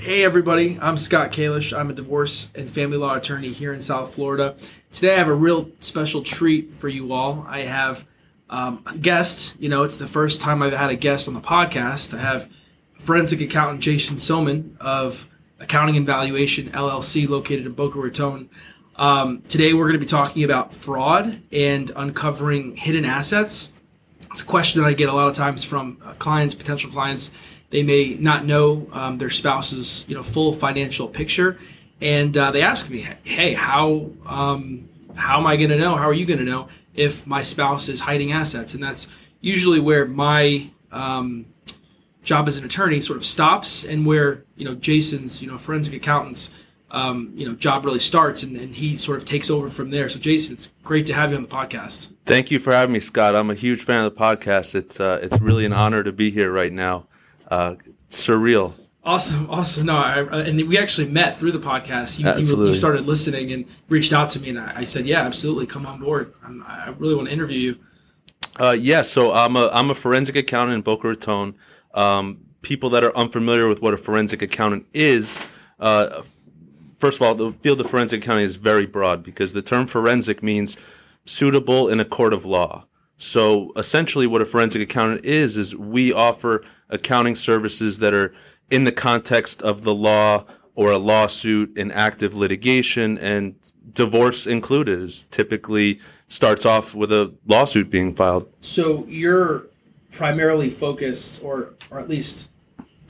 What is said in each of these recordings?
Hey, everybody. I'm Scott Kalish. I'm a divorce and family law attorney here in South Florida. Today, I have a real special treat for you all. I have um, a guest. You know, it's the first time I've had a guest on the podcast. I have forensic accountant Jason Soman of Accounting and Valuation LLC, located in Boca Raton. Um, today, we're going to be talking about fraud and uncovering hidden assets. It's a question that I get a lot of times from uh, clients, potential clients they may not know um, their spouse's you know full financial picture, and uh, they ask me, "Hey, how um, how am I going to know? How are you going to know if my spouse is hiding assets?" And that's usually where my um, job as an attorney sort of stops, and where you know Jason's you know forensic accountants. Um, you know, job really starts, and, and he sort of takes over from there. So, Jason, it's great to have you on the podcast. Thank you for having me, Scott. I'm a huge fan of the podcast. It's uh, it's really an honor to be here right now uh, surreal. Awesome, awesome. No, I, and we actually met through the podcast. You, you, you, started listening and reached out to me, and I, I said, "Yeah, absolutely, come on board. I'm, i really want to interview you." Uh, yeah, so I'm a I'm a forensic accountant in Boca Raton. Um, people that are unfamiliar with what a forensic accountant is, uh, first of all, the field of forensic accounting is very broad because the term forensic means suitable in a court of law. So essentially, what a forensic accountant is is we offer accounting services that are in the context of the law or a lawsuit in active litigation, and divorce included is typically starts off with a lawsuit being filed. So you're primarily focused, or or at least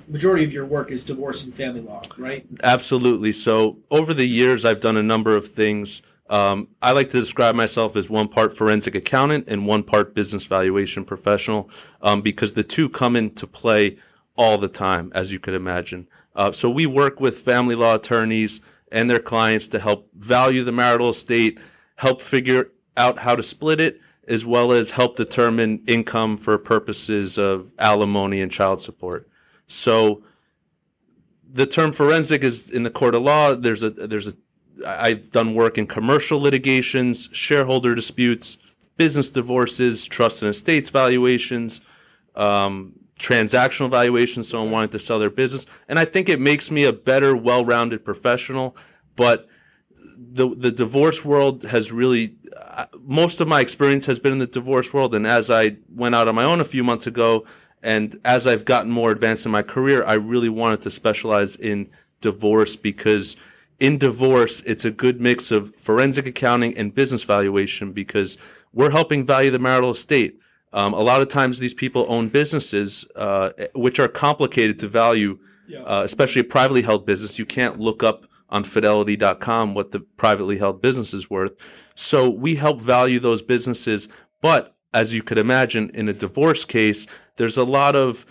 majority of your work is divorce and family law, right? Absolutely. So over the years, I've done a number of things um, I like to describe myself as one part forensic accountant and one part business valuation professional um, because the two come into play all the time, as you could imagine. Uh, so we work with family law attorneys and their clients to help value the marital estate, help figure out how to split it, as well as help determine income for purposes of alimony and child support. So the term forensic is in the court of law. There's a there's a I've done work in commercial litigations, shareholder disputes, business divorces, trust and estates valuations, um, transactional valuations. Someone wanting to sell their business, and I think it makes me a better, well-rounded professional. But the the divorce world has really uh, most of my experience has been in the divorce world, and as I went out on my own a few months ago, and as I've gotten more advanced in my career, I really wanted to specialize in divorce because in divorce, it's a good mix of forensic accounting and business valuation because we're helping value the marital estate. Um, a lot of times, these people own businesses uh, which are complicated to value, yeah. uh, especially a privately held business. You can't look up on fidelity.com what the privately held business is worth. So we help value those businesses. But as you could imagine, in a divorce case, there's a lot of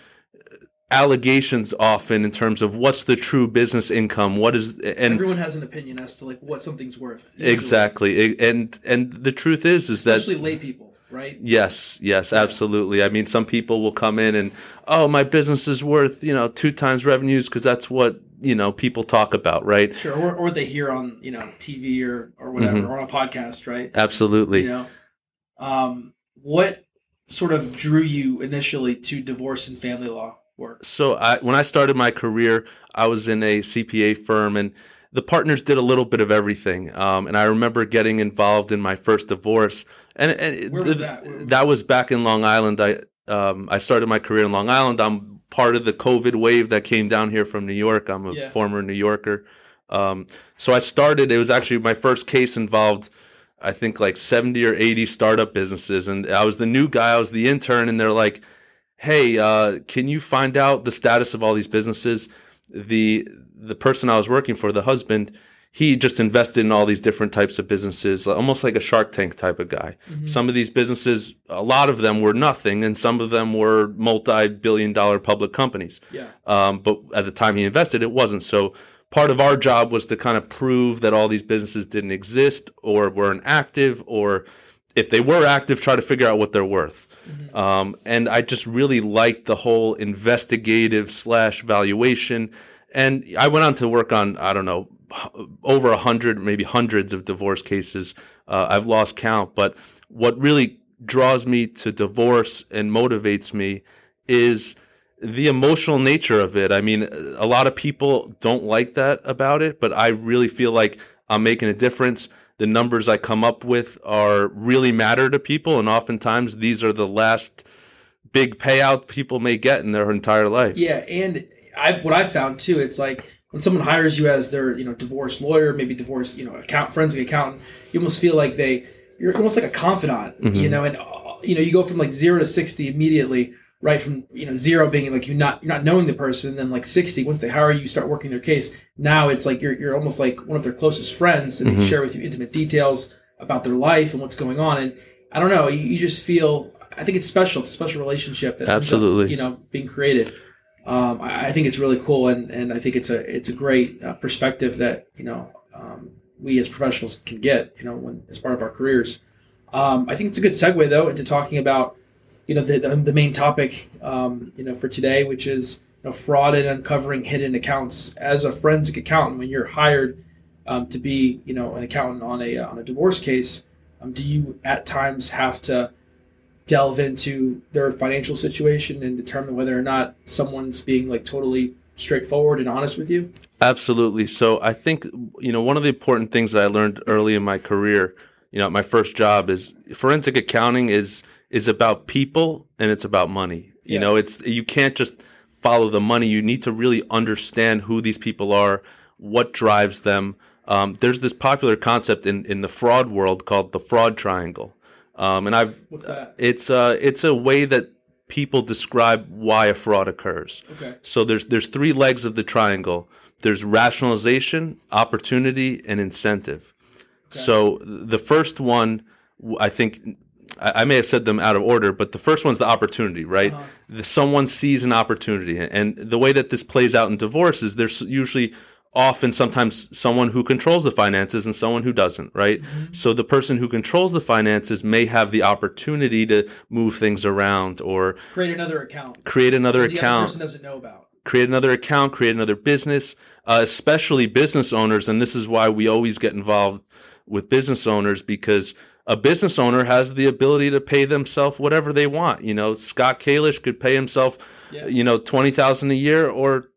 allegations often in terms of what's the true business income what is and everyone has an opinion as to like what something's worth usually. exactly. And and the truth is is that especially lay people right? Yes yes absolutely. I mean some people will come in and oh my business is worth you know two times revenues because that's what you know people talk about right? Sure or, or they hear on you know tv or or whatever mm-hmm. or on a podcast right? Absolutely. You know? Um what sort of drew you initially to divorce and family law work? So I, when I started my career, I was in a CPA firm, and the partners did a little bit of everything. Um, and I remember getting involved in my first divorce, and, and Where was that? Where was that was back in Long Island. I um, I started my career in Long Island. I'm part of the COVID wave that came down here from New York. I'm a yeah. former New Yorker. Um, so I started. It was actually my first case involved. I think like 70 or 80 startup businesses, and I was the new guy. I was the intern, and they're like hey, uh, can you find out the status of all these businesses? The the person I was working for, the husband, he just invested in all these different types of businesses, almost like a Shark Tank type of guy. Mm-hmm. Some of these businesses, a lot of them were nothing, and some of them were multi-billion dollar public companies. Yeah. Um, but at the time he invested, it wasn't. So part of our job was to kind of prove that all these businesses didn't exist or weren't active, or if they were active, try to figure out what they're worth. Mm-hmm. Um, and I just really liked the whole investigative slash valuation. And I went on to work on, I don't know, over a hundred, maybe hundreds of divorce cases. Uh, I've lost count, but what really draws me to divorce and motivates me is the emotional nature of it. I mean, a lot of people don't like that about it, but I really feel like I'm making a difference. The numbers I come up with are really matter to people, and oftentimes these are the last big payout people may get in their entire life. Yeah, and I what I found too, it's like when someone hires you as their you know divorce lawyer, maybe divorce you know account forensic accountant, you almost feel like they you're almost like a confidant, Mm-hmm. you know, and uh, you know you go from like zero to sixty immediately, right from you know zero being like you not you're not knowing the person, then like sixty once they hire you, you start working their case. Now it's like you're you're almost like one of their closest friends, and Mm-hmm. they share with you intimate details about their life and what's going on, and I don't know, you, you just feel. I think it's special. It's a special relationship that ends up, Absolutely. you know being created um, I, I think it's really cool, and, and I think it's a it's a great uh, perspective that you know um, we as professionals can get, you know, when as part of our careers. Um, I think it's a good segue though into talking about you know the the, the main topic um, you know for today, which is you know fraud and uncovering hidden accounts. As a forensic accountant, when you're hired um, to be you know an accountant on a on a divorce case, um, do you at times have to delve into their financial situation and determine whether or not someone's being like totally straightforward and honest with you? Absolutely. So I think you know one of the important things that I learned early in my career, you know, my first job is forensic accounting is is about people and it's about money. You Yeah. know, it's you can't just follow the money. You need to really understand who these people are, what drives them. Um, there's this popular concept in in the fraud world called the fraud triangle, um, and I've What's that? it's uh it's a way that people describe why a fraud occurs. Okay. So there's there's three legs of the triangle. There's rationalization, opportunity, and incentive. So the first one, I think, I, I may have said them out of order, but the first one's the opportunity, right? Uh-huh. The, someone sees an opportunity, and the way that this plays out in divorce is there's usually often sometimes someone who controls the finances and someone who doesn't, right? So the person who controls the finances may have the opportunity to move things around or Create another account. create another The other account person doesn't know about. create another account, create another business, uh, especially business owners. And this is why we always get involved with business owners because a business owner has the ability to pay themselves whatever they want. You know, Scott Kalish could pay himself, Yeah. you know, twenty thousand a year or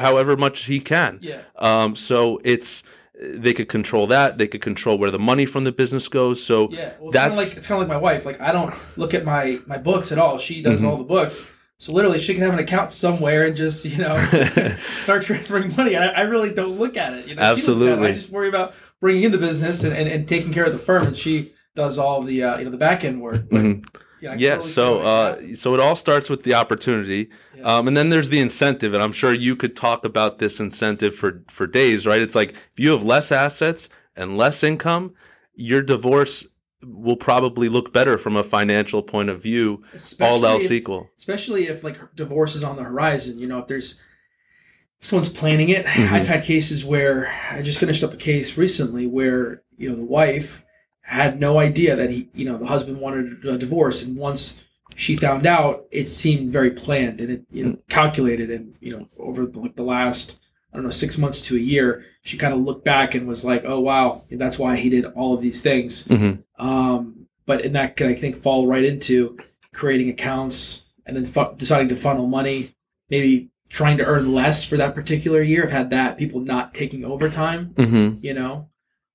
however much he can. Yeah. Um, so it's they could control that. They could control where the money from the business goes. So Yeah, well, it's kind that's of like it's kind of like my wife. Like I don't look at my my books at all. She Mm-hmm. does all the books. So literally, she can have an account somewhere and just you know start transferring money. I, I really don't look at it. You know, She looks at it. Absolutely. I just worry about bringing in the business and, and, and taking care of the firm, and she does all the uh, you know the back end work. But, Mhm. yeah, yeah totally so uh, so it all starts with the opportunity Yeah. um, and then there's the incentive and i'm sure you could talk about this incentive for for days right it's like if you have less assets and less income your divorce will probably look better from a financial point of view all else if- equal especially if like divorce is on the horizon. You know, if there's someone's planning it. Mhm. I've had cases where I just finished up a case recently where you know the wife had no idea that he, you know, the husband wanted a divorce, and once she found out, it seemed very planned and it, you know, calculated, and you know, over the, like the last. I don't know, six months to a year, she kind of looked back and was like, "Oh wow, that's why he did all of these things." Mhm. Um, but and that could I think fall right into creating accounts and then fu- deciding to funnel money, maybe trying to earn less for that particular year. I've had that people not taking overtime, Mhm. you know.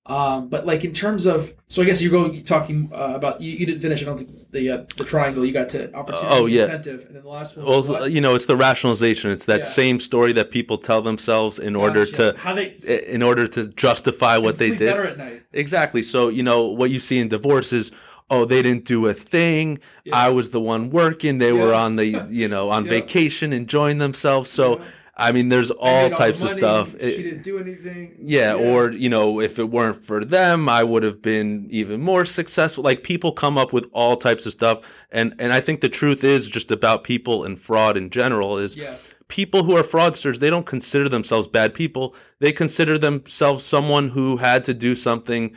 Um, but like in terms of, so I guess you're going you're talking uh, about you, you didn't finish. I don't think the uh, the triangle. You got to opportunity, Oh, yeah. incentive, and then the last one. well you know it's the rationalization it's that Yeah. same story that people tell themselves in order Gotcha. to how they in order to justify what they did better at night. Exactly. So, you know, what you see in divorce is, oh, they didn't do a thing. Yeah. I was the one working. They were on the, you know, on Yeah. vacation, enjoying themselves. So, Yeah. I mean, there's all types of stuff. She It- didn't do anything. yeah, or, you know, if it weren't for them, I would have been even more successful. Like people come up with all types of stuff. And, and I think the truth is just about people and fraud in general is yeah, people who are fraudsters, they don't consider themselves bad people. They consider themselves someone who had to do something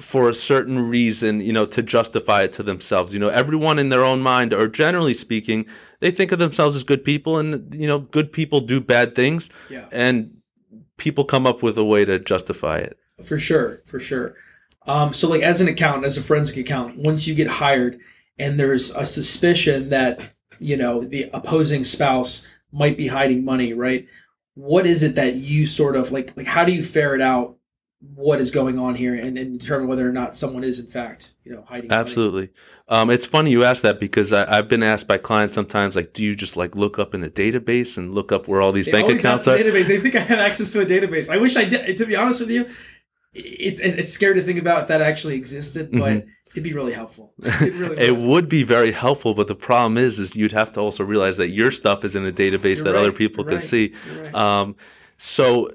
for a certain reason, you know, to justify it to themselves. You know, everyone in their own mind, or generally speaking, they think of themselves as good people, and you know, good people do bad things, yeah. and people come up with a way to justify it. For sure, for sure. Um, so, like, as an accountant, as a forensic accountant, once you get hired and there's a suspicion that you know the opposing spouse might be hiding money, right? What is it that you sort of like like how do you ferret out what is going on here and, and determine whether or not someone is in fact you know hiding? Absolutely. Um, it's funny you ask that because I, I've been asked by clients sometimes, like, do you just like look up in the database and look up where all these They bank accounts are? the database. They think I have access to a database. I wish I did. To be honest with you, it's it's scary to think about if that actually existed, but it'd be really helpful. It really Mm-hmm. It would. would be very helpful, but the problem is, is you'd have to also realize that your stuff is in a database You're that right, other people you're can right, see. right. Um, so,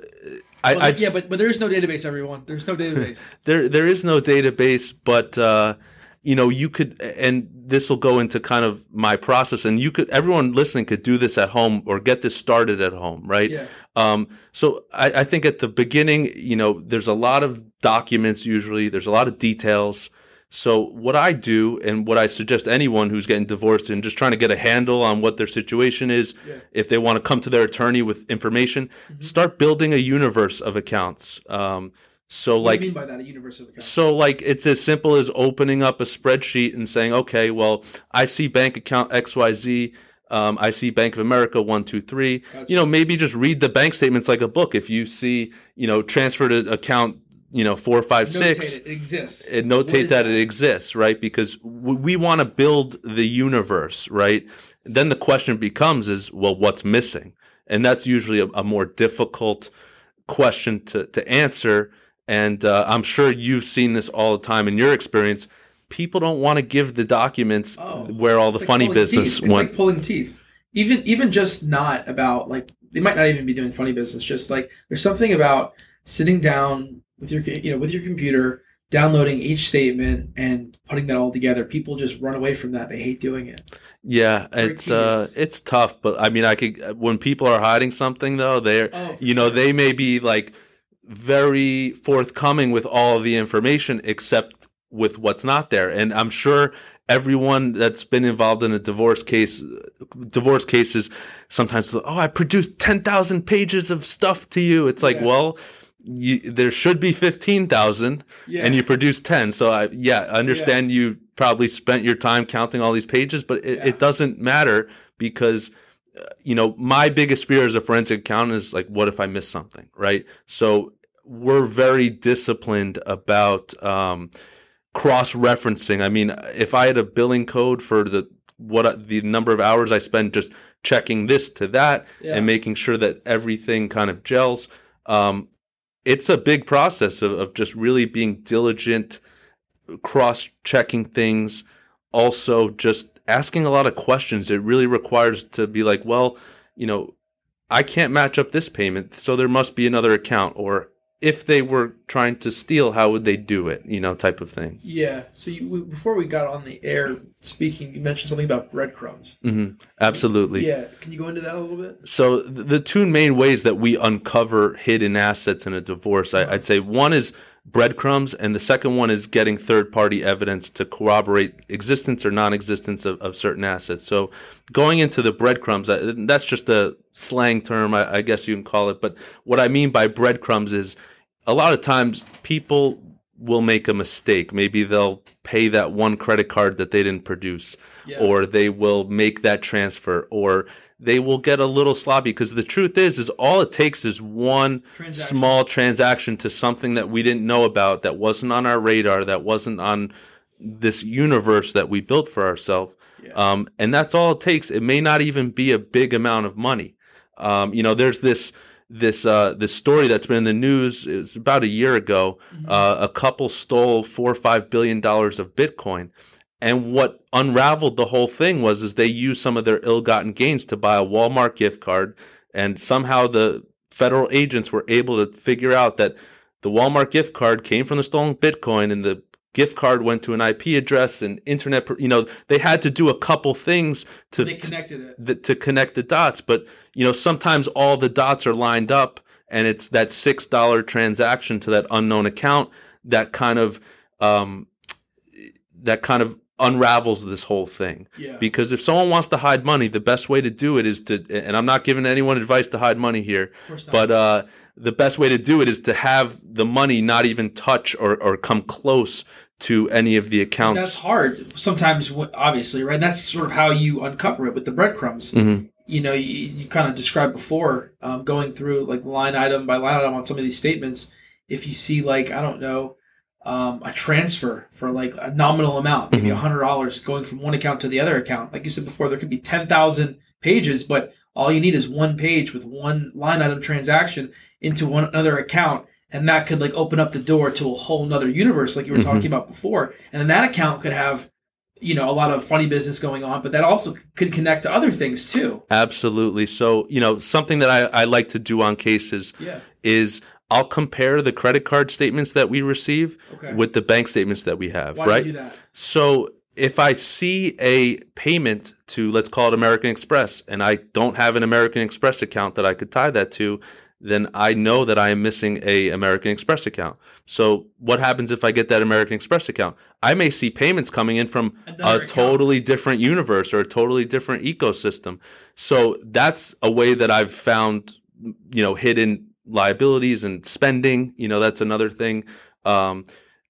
I, Well, I yeah, but but there is no database, everyone. There's no database. there there is no database, but uh, you know you could, and this will go into kind of my process, and you could everyone listening could do this at home or get this started at home, right? Yeah. Um, so I, I think at the beginning, you know, there's a lot of documents usually, there's a lot of details. So what I do and what I suggest anyone who's getting divorced and just trying to get a handle on what their situation is, Yeah. if they want to come to their attorney with information, Mm-hmm. start building a universe of accounts. Um, so What like do you mean by that? A universal account? so like it's as simple as opening up a spreadsheet and saying, okay, well, I see bank account XYZ. Um, I see Bank of America one two three. Gotcha. You know, maybe just read the bank statements like a book. If you see, you know, transfer to account, you know, four five Notate six, it. Exists. and notate is that, it exists, right? Because w- we want to build the universe, right? Then the question becomes is, well, what's missing? And that's usually a, a more difficult question to, to answer. And uh, I'm sure you've seen this all the time in your experience. People don't want to give the documents Oh, where all the like funny business teeth. It's went. like pulling teeth. Even even just not about like they might not even be doing funny business. Just like there's something about sitting down with your you know with your computer, downloading each statement and putting that all together. People just run away from that. They hate doing it. yeah, it's uh, it's tough. But I mean, I could when people are hiding something though, they're Oh, you know sure. they may be like very forthcoming with all the information except with what's not there and i'm sure everyone that's been involved in a divorce case divorce cases sometimes oh i produced 10,000 pages of stuff to you it's like Yeah. well you, there should be 15,000 Yeah. and you produce 10 so I yeah I understand you probably spent your time counting all these pages but it, Yeah. it doesn't matter because uh, you know my biggest fear as a forensic accountant is like what if i miss something right so we're very disciplined about um, cross referencing i mean if i had a billing code for the what the number of hours i spend just checking this to that Yeah. and making sure that everything kind of gels um, it's a big process of, of just really being diligent cross checking things also just asking a lot of questions. It really requires to be like well you know i can't match up this payment so there must be another account or if they were trying to steal how would they do it you know type of thing Yeah. So you, we- before we got on the air speaking, you mentioned something about breadcrumbs. hmm absolutely Yeah. Can you go into that a little bit? So th- the two main ways that we uncover hidden assets in a divorce, I, I'd say one is breadcrumbs, and the second one is getting third-party evidence to corroborate existence or non-existence of, of certain assets. So going into the breadcrumbs, that's just a slang term, I, I guess you can call it. But what I mean by breadcrumbs is a lot of times people will make a mistake. Maybe they'll pay that one credit card that they didn't produce, Yeah. or they will make that transfer, or they will get a little sloppy. Because the truth is, is all it takes is one Transaction. small transaction to something that we didn't know about, that wasn't on our radar, that wasn't on this universe that we built for ourselves. Yeah. Um, and that's all it takes. It may not even be a big amount of money. Um, you know, there's this this uh, this story that's been in the news. is about a year ago. Uh, a couple stole four or five billion dollars of Bitcoin, and what unraveled the whole thing was is they used some of their ill-gotten gains to buy a Walmart gift card, and somehow the federal agents were able to figure out that the Walmart gift card came from the stolen Bitcoin, and the gift card went to an IP address and internet. You know, they had to do a couple things to it. to connect the dots. But you know, sometimes all the dots are lined up, and it's that six dollar transaction to that unknown account that kind of um, that kind of unravels this whole thing. Yeah. Because if someone wants to hide money, the best way to do it is to, and I'm not giving anyone advice to hide money here, Of course not. but uh, the best way to do it is to have the money not even touch or, or come close to any of the accounts. That's hard sometimes, obviously, right? And that's sort of how you uncover it with the breadcrumbs. Mhm. You know, you, you kind of described before um, going through like line item by line item on some of these statements. If you see like I don't know um, a transfer for like a nominal amount, maybe a Mhm. hundred dollars going from one account to the other account, like you said before, there could be ten thousand pages, but all you need is one page with one line item transaction into one another account and that could like open up the door to a whole nother universe like you were Mhm. talking about before and then that account could have you know a lot of funny business going on but that also could connect to other things too Absolutely. So, you know, something that I, I like to do on cases yeah is I'll compare the credit card statements that we receive okay with the bank statements that we have, why right? do you do that So if I see a payment to, let's call it American Express, and I don't have an American Express account that I could tie that to, then I know that I am missing a American Express account. So what happens if I get that American Express account? I may see payments coming in from Another a account. totally different universe or a totally different ecosystem. So that's a way that I've found, you know, hidden liabilities and spending. You know, that's another thing. Um,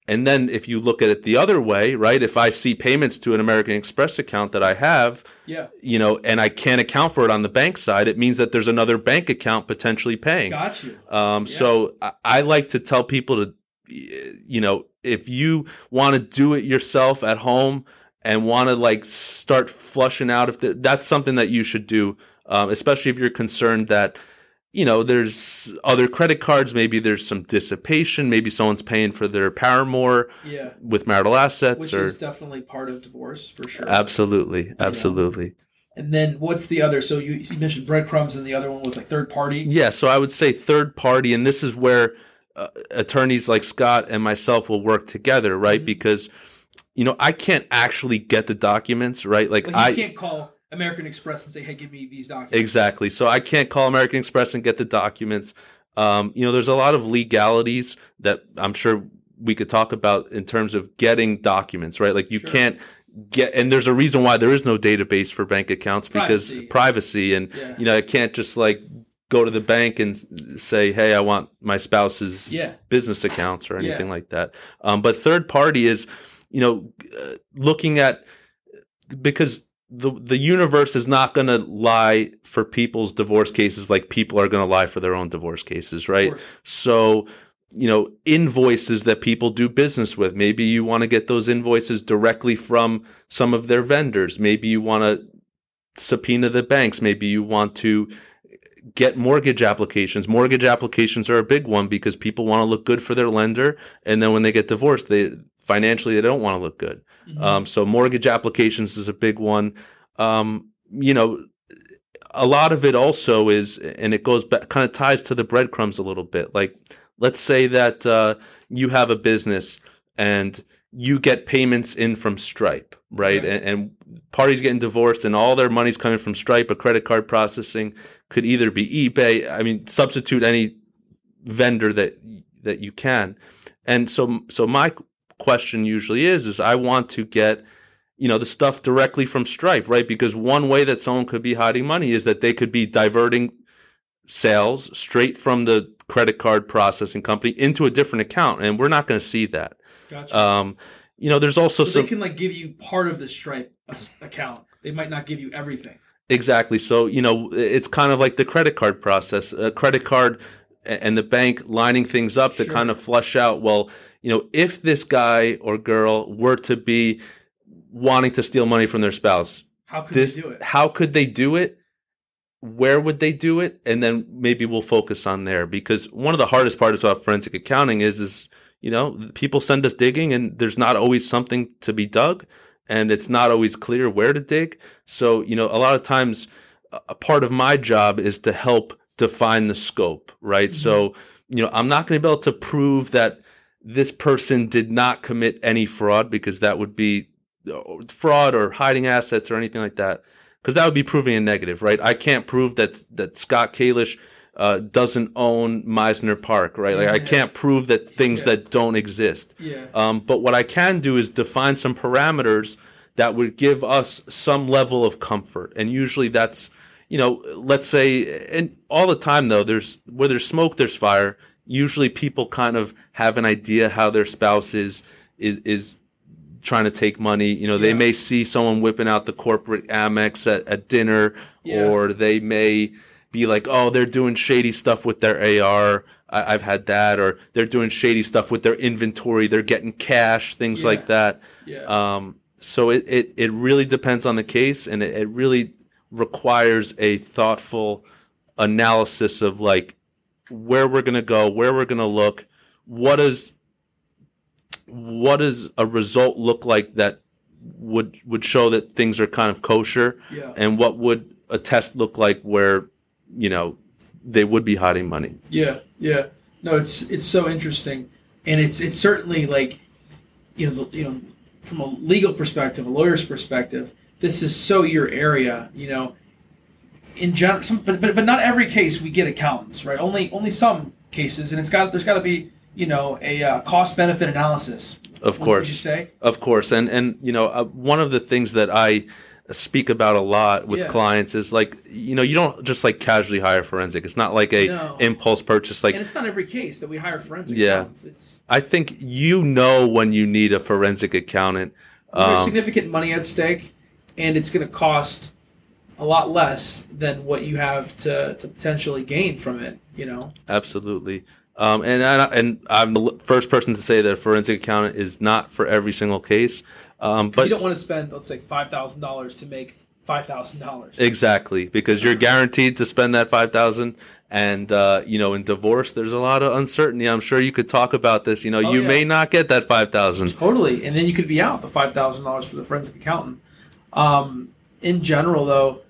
and then if you look at it the other way, right? If I see payments to an American Express account that I have, yeah you know, and I can't account for it on the bank side, it means that there's another bank account potentially paying. got you Um, Yeah. So I, I like to tell people to, you know, if you want to do it yourself at home and want to like start flushing out, if the, that's something that you should do, um, especially if you're concerned that, you know, there's other credit cards, maybe there's some dissipation, maybe someone's paying for their paramour yeah with marital assets which or is definitely part of divorce for sure absolutely, absolutely. and then what's the other so you, you mentioned breadcrumbs and the other one was like third party Yeah, so I would say third party, and this is where uh, attorneys like Scott and myself will work together, right? Mhm. Because you know I can't actually get the documents, right? Like, like you I can't call american express and say hey give me these documents exactly. So I can't call American Express and get the documents. Um, you know, there's a lot of legalities that I'm sure we could talk about in terms of getting documents, right? Like you Sure. can't get, and there's a reason why there is no database for bank accounts because Privacy. privacy and yeah you know, I can't just like go to the bank and say, "Hey, I want my spouse's Yeah. business accounts" or anything Yeah. like that. Um, but third party is, you know, uh, looking at because the the universe is not going to lie for people's divorce cases like people are going to lie for their own divorce cases, right? So, you know, invoices that people do business with. Maybe you want to get those invoices directly from some of their vendors. Maybe you want to subpoena the banks. Maybe you want to get mortgage applications. Mortgage applications are a big one because people want to look good for their lender, and then when they get divorced, they financially they don't want to look good. Mhm. Um, so mortgage applications is a big one. Um, you know, a lot of it also is, and it goes back, kind of ties to the breadcrumbs a little bit. Like, let's say that uh, you have a business and you get payments in from Stripe, right? Okay. And, and parties getting divorced, and all their money's coming from Stripe. A credit card processing could either be eBay. I mean, substitute any vendor that that you can. And so, so my question usually is, is I want to get, you know, the stuff directly from Stripe, right? Because one way that someone could be hiding money is that they could be diverting sales straight from the credit card processing company into a different account, and we're not going to see that. Gotcha. Um, you know, there's also so some they can like give you part of the Stripe account. They might not give you everything. Exactly. So, you know, it's kind of like the credit card process. A credit card and the bank lining things up to Sure. kind of flush out, well, you know, if this guy or girl were to be wanting to steal money from their spouse, How could this they do it? how could they do it? Where would they do it? And then maybe we'll focus on there because one of the hardest parts about forensic accounting is is you know people send us digging and there's not always something to be dug and it's not always clear where to dig. So you know a lot of times a- part of my job is to help define the scope, right? Mhm. So you know I'm not going to be able to prove that this person did not commit any fraud because that would be uh, fraud or hiding assets or anything like that because that would be proving a negative, right? I can't prove that that Scott Kalish uh, doesn't own Mizner Park, right? Like I can't prove that things Yeah. that don't exist. Yeah. Um, but what I can do is define some parameters that would give us some level of comfort, and usually that's you know, let's say, and all the time though, there's where there's smoke, there's fire. Usually, people kind of have an idea how their spouse is is is trying to take money. You know, they may see someone whipping out the corporate Amex at, at dinner, Yeah. or they may be like, oh, they're doing shady stuff with their AR. I, I've had that, or they're doing shady stuff with their inventory. They're getting cash, things Yeah. like that. Yeah. Um, so it, it, it really depends on the case, and it, it really requires a thoughtful analysis of like where we're going to go, where we're going to look, what is what does a result look like that would would show that things are kind of kosher, yeah. and what would a test look like where you know they would be hiding money. Yeah, yeah. No, it's it's so interesting, and it's it's certainly like, you know, the, you know, from a legal perspective, a lawyer's perspective, this is so your area. You know, in general, some, but, but but not every case we get accountants, right? Only only some cases, and it's got there's got to be you know a uh, cost benefit analysis. Of course, Of course, and and you know uh, one of the things that I speak about a lot with Yeah. clients is like you know you don't just like casually hire forensic. It's not like a No. impulse purchase. Like and it's not every case that we hire forensic Yeah. accountants. It's I think you know when you need a forensic accountant. there's Um, significant money at stake, and it's going to cost a lot less than what you have to, to potentially gain from it. You know, absolutely. Um, and I, and I'm the first person to say that a forensic accountant is not for every single case. Um, but you don't want to spend, let's say, five thousand dollars to make five thousand dollars. Exactly, because you're guaranteed to spend that five thousand, and uh, you know, in divorce, there's a lot of uncertainty. I'm sure you could talk about this. You know, Oh, you yeah. may not get that five thousand. Totally, and then you could be out the five thousand dollars for the forensic accountant. Um, in general, though,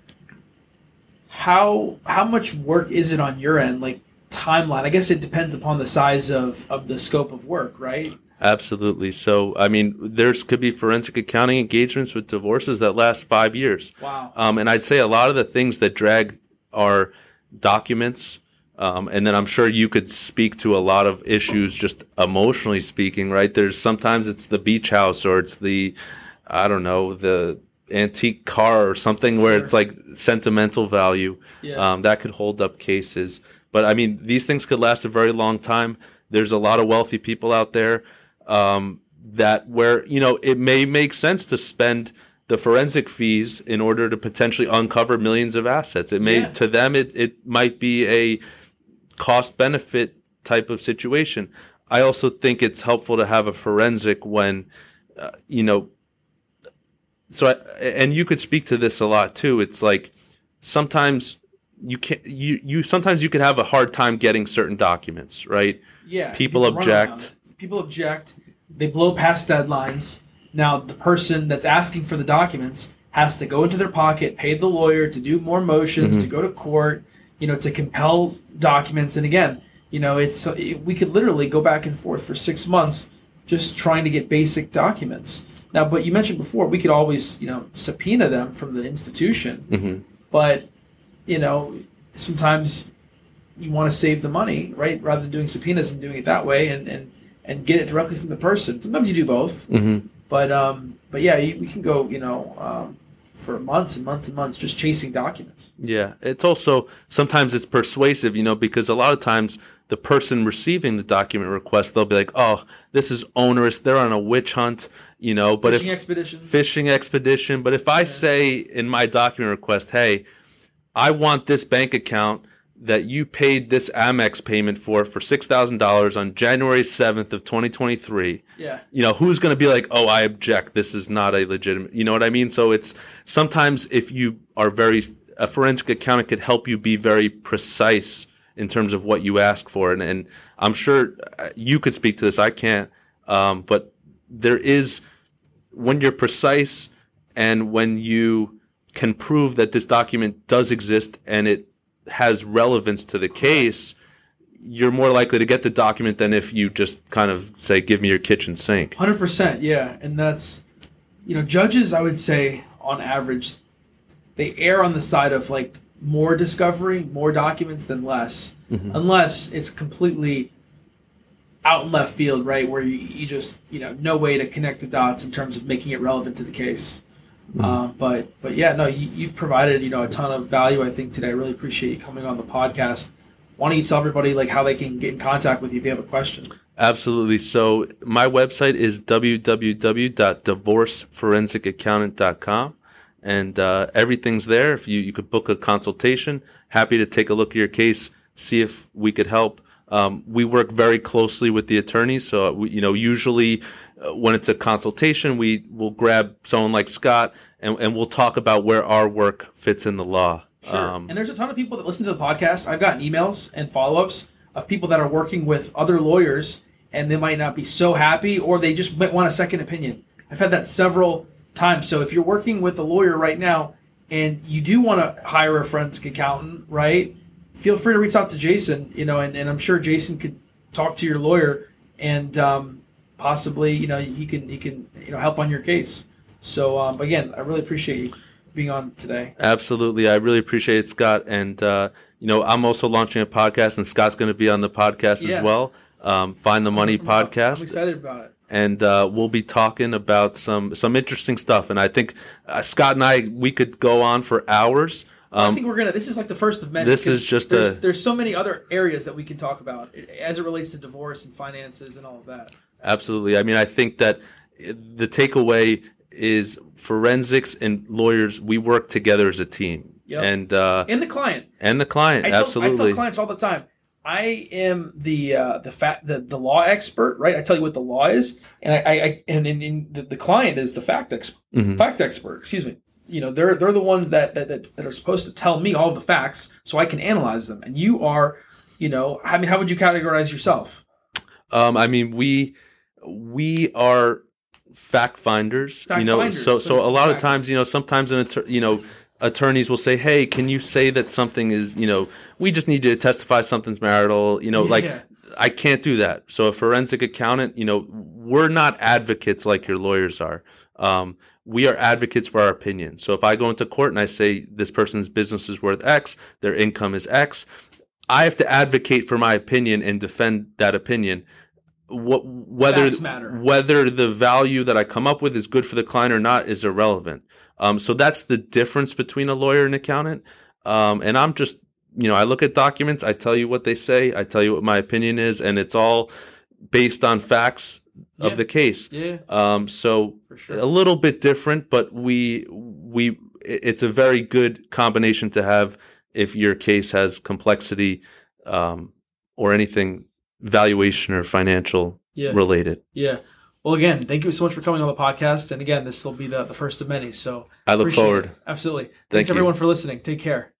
how how much work is it on your end? Like timeline? I guess it depends upon the size of of the scope of work, right? Absolutely. So, I mean, there's could be forensic accounting engagements with divorces that last five years. Wow. Um, and I'd say a lot of the things that drag are documents. Um, and then I'm sure you could speak to a lot of issues just emotionally speaking, right? There's sometimes it's the beach house or it's the, I don't know, the antique car or something where it's like sentimental value Yeah. um, that could hold up cases. But I mean, these things could last a very long time. There's a lot of wealthy people out there um, that where you know it may make sense to spend the forensic fees in order to potentially uncover millions of assets. It may Yeah. to them it it might be a cost benefit type of situation. I also think it's helpful to have a forensic when uh, you know so I, and you could speak to this a lot too. It's like sometimes you can you you sometimes you can have a hard time getting certain documents, right? Yeah. People object. People object. They blow past deadlines. Now the person that's asking for the documents has to go into their pocket, pay the lawyer to do more motions, to mm-hmm. go to court, you know, to compel documents. And again, you know, it's we could literally go back and forth for six months just trying to get basic documents. Now, but you mentioned before we could always, you know, subpoena them from the institution, hmm but you know, sometimes you want to save the money, right? Rather than doing subpoenas and doing it that way, and and and get it directly from the person. Sometimes you do both, hmm but um, but yeah, you, we can go, you know, um, for months and months and months just chasing documents. Yeah, it's also sometimes it's persuasive, you know, because a lot of times the person receiving the document request they'll be like, "Oh, this is onerous. They're on a witch hunt," you know. But Fishing if expeditions. fishing expedition, but if I say in my document request, "Hey, I want this bank account that you paid this Amex payment for for six thousand dollars on January seventh of 2023," yeah, you know who's going to be like oh i object. This is not a legitimate you know what i mean? So it's sometimes if you are very a forensic accountant could help you be very precise in terms of what you ask for. And, and i'm sure uh, you could speak to this i can't um, but there is when you're precise and when you can prove that this document does exist and it has relevance to the case you're more likely to get the document than if you just kind of say, "Give me your kitchen sink." hundred percent. Yeah, and that's you know, judges. I would say on average, they err on the side of like more discovery, more documents than less, Mhm. unless it's completely out in left field, right? Where you, you just you know no way to connect the dots in terms of making it relevant to the case. Um, but but yeah, no, you, you've provided you know a ton of value. I think today. I really appreciate you coming on the podcast. why don't you tell everybody like how they can get in contact with you if they have a question? Absolutely. So my website is www.divorceforensicaccountant.com and uh, everything's there. If you, you could book a consultation, happy to take a look at your case, see if we could help. Um, we work very closely with the attorneys, so we, you know usually uh, when it's a consultation, we will grab someone like Scott and, and we'll talk about where our work fits in the law. Sure. Um, and there's a ton of people that listen to the podcast. I've gotten emails and follow ups of people that are working with other lawyers and they might not be so happy or they just might want a second opinion. I've had that several times. So if you're working with a lawyer right now and you do want to hire a forensic accountant, right? Feel free to reach out to Jason, you know, and, and I'm sure Jason could talk to your lawyer and um, possibly, you know, he can he can you know help on your case. So um, again, I really appreciate you being on today. Absolutely, I really appreciate it, Scott. And uh, you know, I'm also launching a podcast, and Scott's going to be on the podcast yeah. as well. Um, Find the Money I'm, podcast. I'm excited about it. And uh, we'll be talking about some some interesting stuff. And I think uh, Scott and I we could go on for hours. Um, I think we're gonna. This is like the first of many. This is just there's, a, there's so many other areas that we can talk about as it relates to divorce and finances and all of that. Absolutely. I mean, I think that the takeaway is forensics and lawyers. We work together as a team. Yep. And uh, and the client and the client. I tell, absolutely. I tell clients all the time. I am the uh, the fact the, the law expert, right? I tell you what the law is, and I, I and, and, and the, the, client is the fact expert. Mm-hmm. Fact expert, excuse me. You know, they're they're the ones that, that that, that are supposed to tell me all the facts so I can analyze them. And you are, you know, I mean, how would you categorize yourself? Um, I mean, we we are fact finders. Fact you know, finders, so so, a lot of times, you know, sometimes an attorney, you know attorneys will say, "Hey, can you say that something is, you know, we just need to testify something's marital." You know, yeah. like I can't do that. So a forensic accountant, you know, we're not advocates like your lawyers are. Um, we are advocates for our opinion. So if I go into court and I say this person's business is worth X, their income is X, I have to advocate for my opinion and defend that opinion. What, whether whether the value that I come up with is good for the client or not is irrelevant. Um, so that's the difference between a lawyer and accountant. Um, and I'm just, you know, I look at documents, I tell you what they say, I tell you what my opinion is, and it's all based on facts yeah. of the case. Yeah. Um, so sure. a little bit different, but we we it's a very good combination to have if your case has complexity um, or anything valuation or financial yeah. related. Yeah. Well, again, thank you so much for coming on the podcast. And again, this will be the, the first of many. So I look forward. It. Absolutely. Thank Thanks, you. everyone, for listening. Take care.